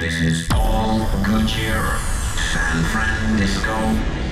Ain't no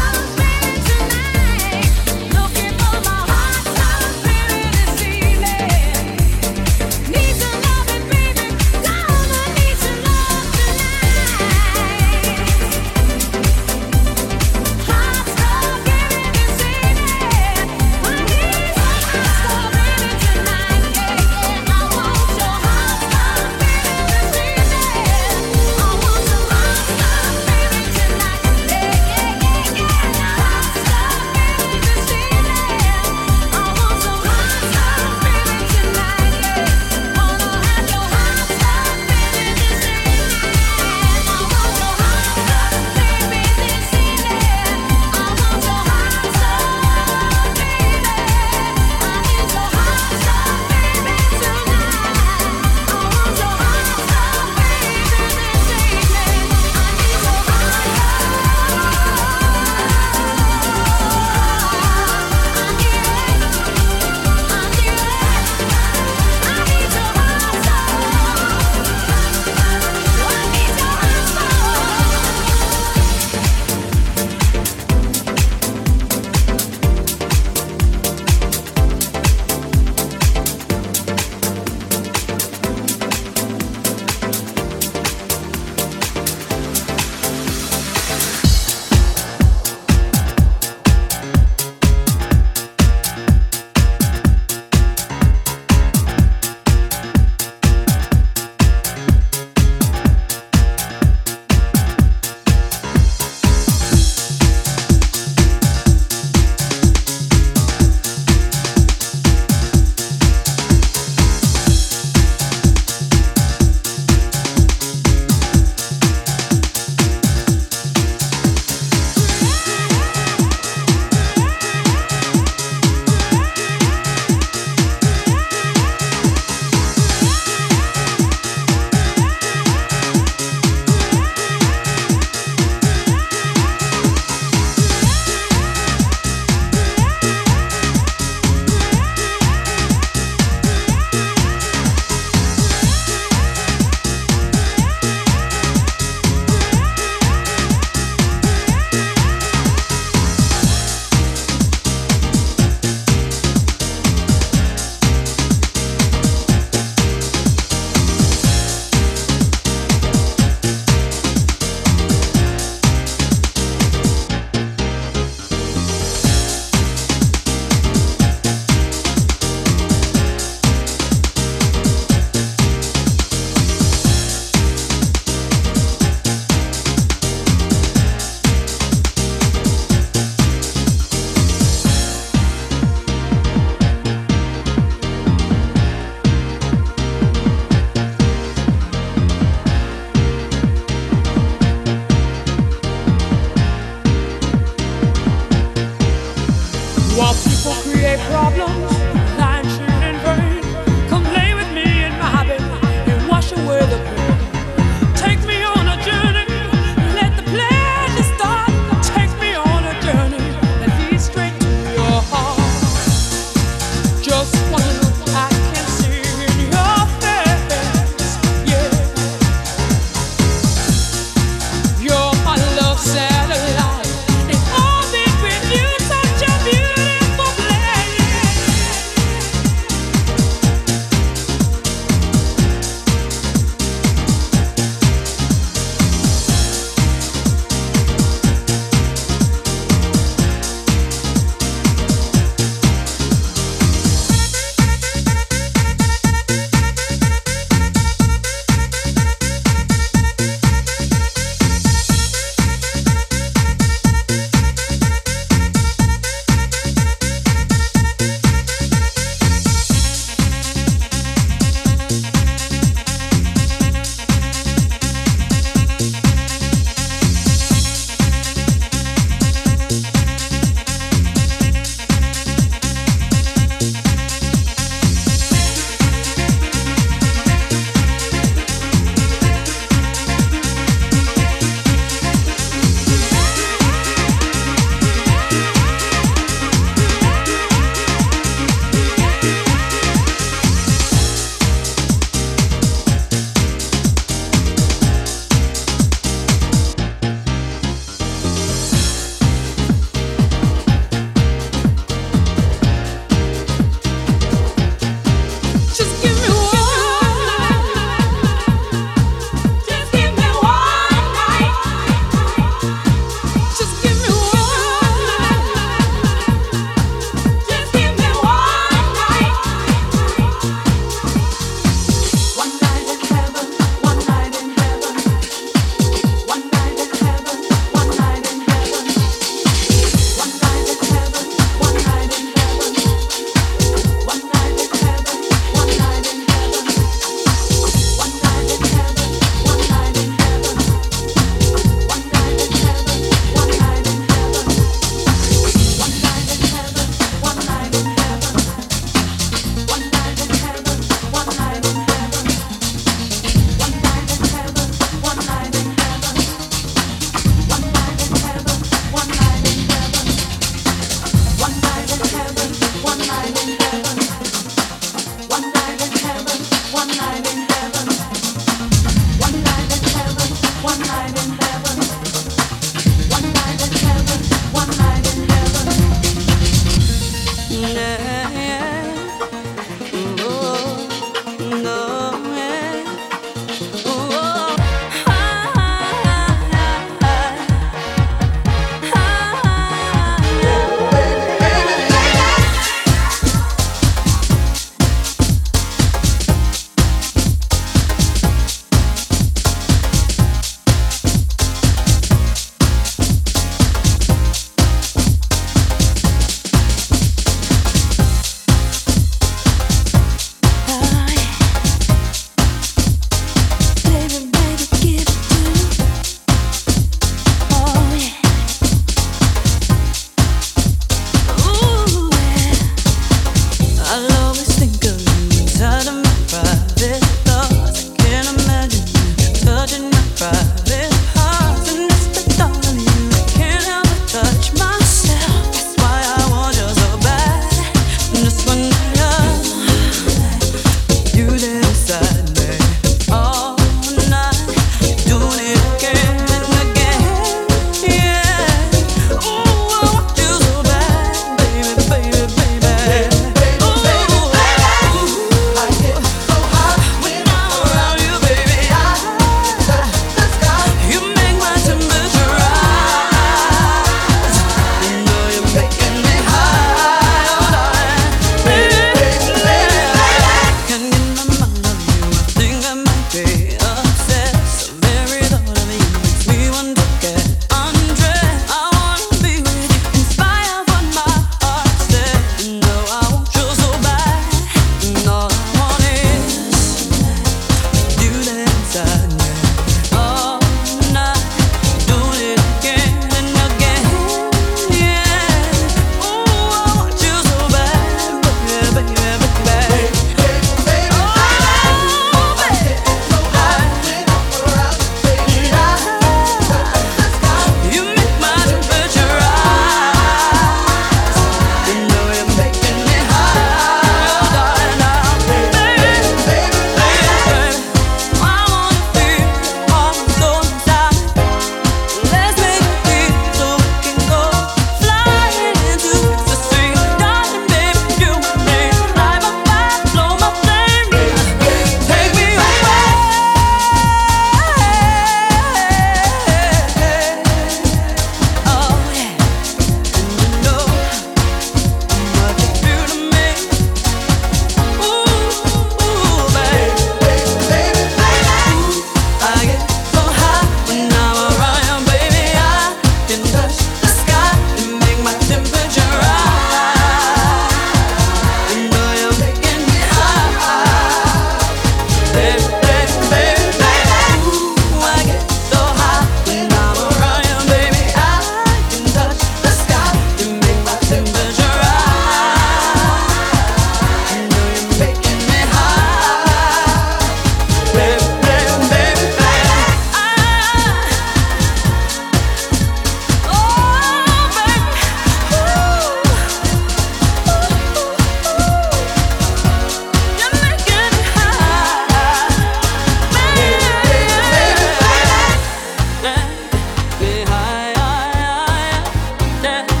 that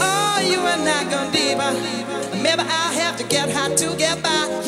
Oh, you and I gone deeper. Maybe I'll have to get high to get by.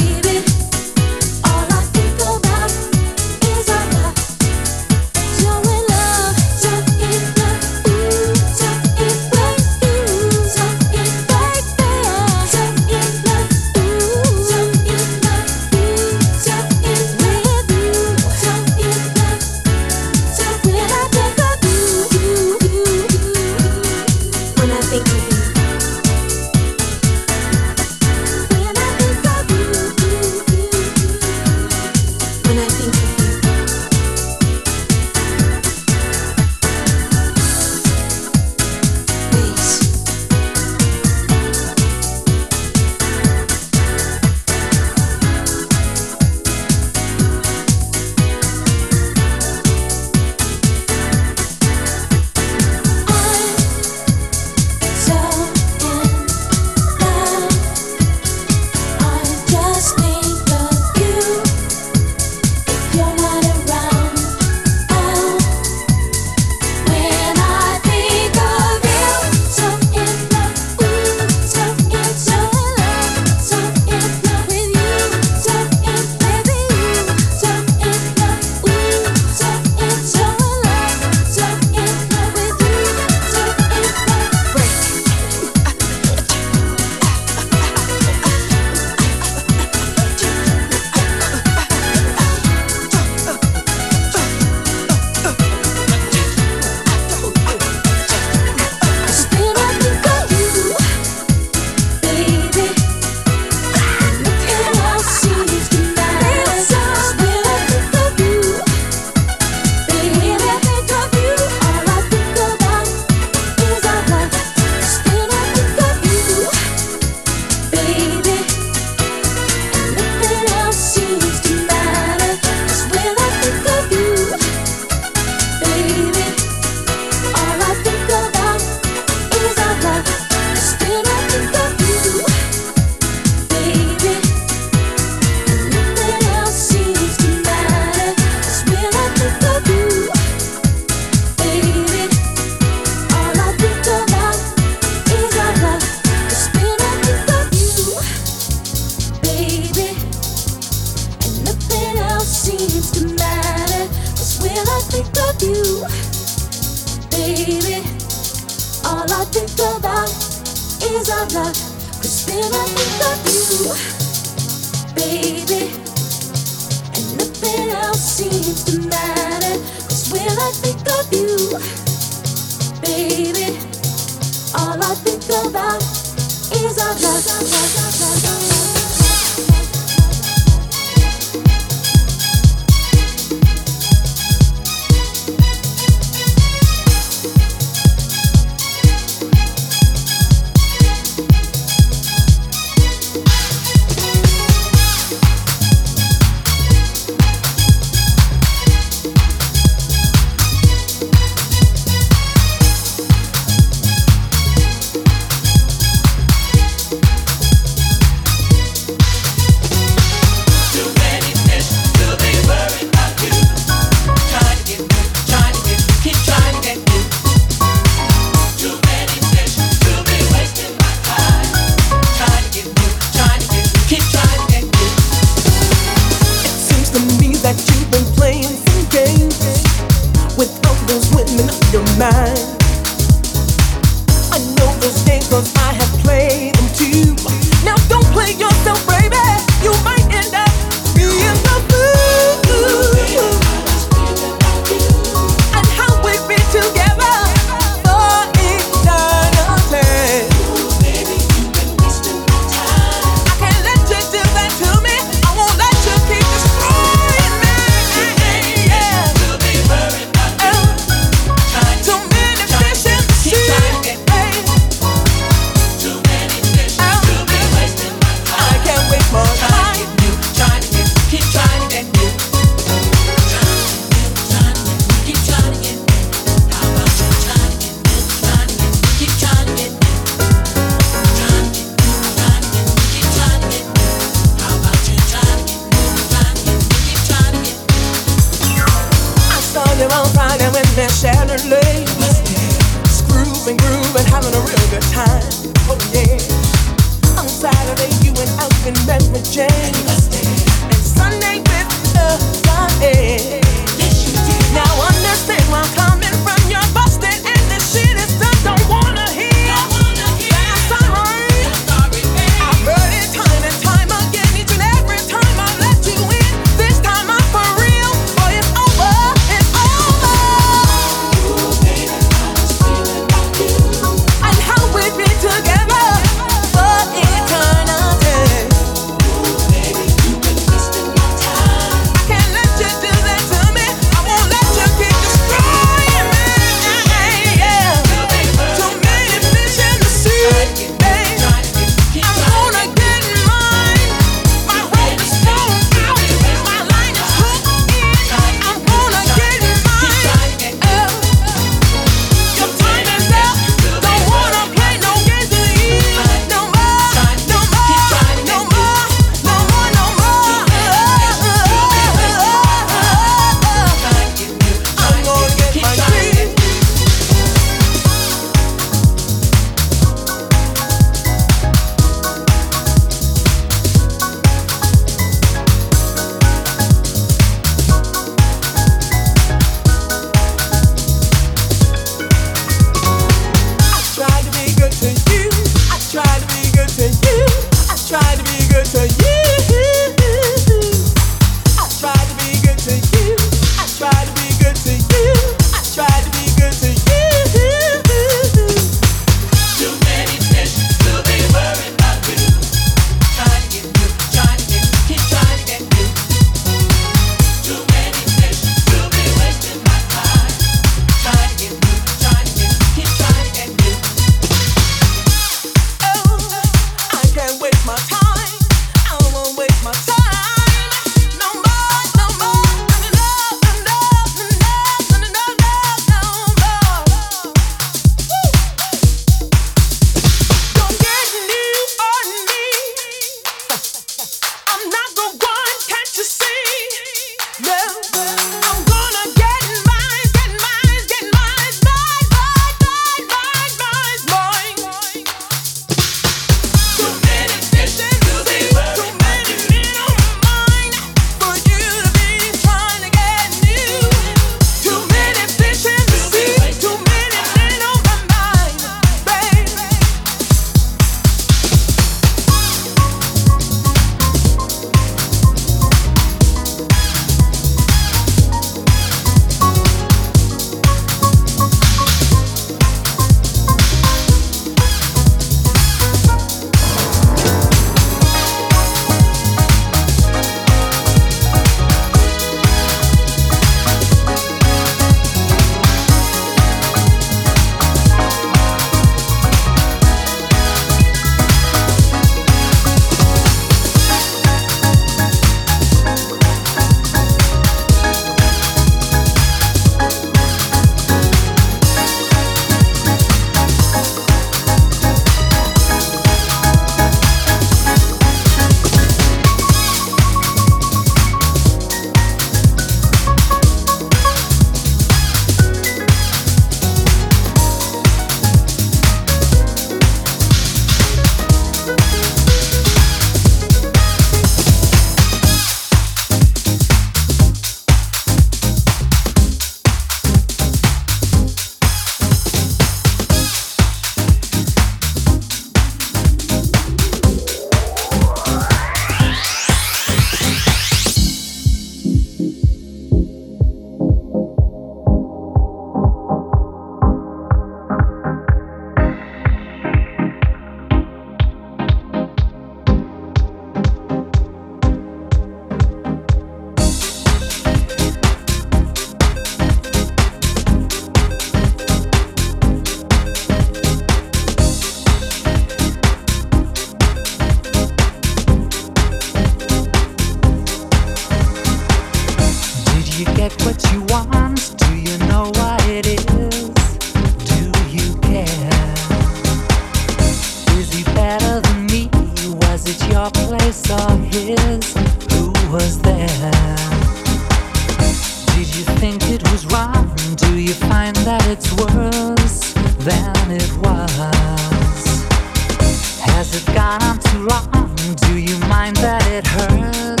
It's gone on too long. Do you mind that it hurts?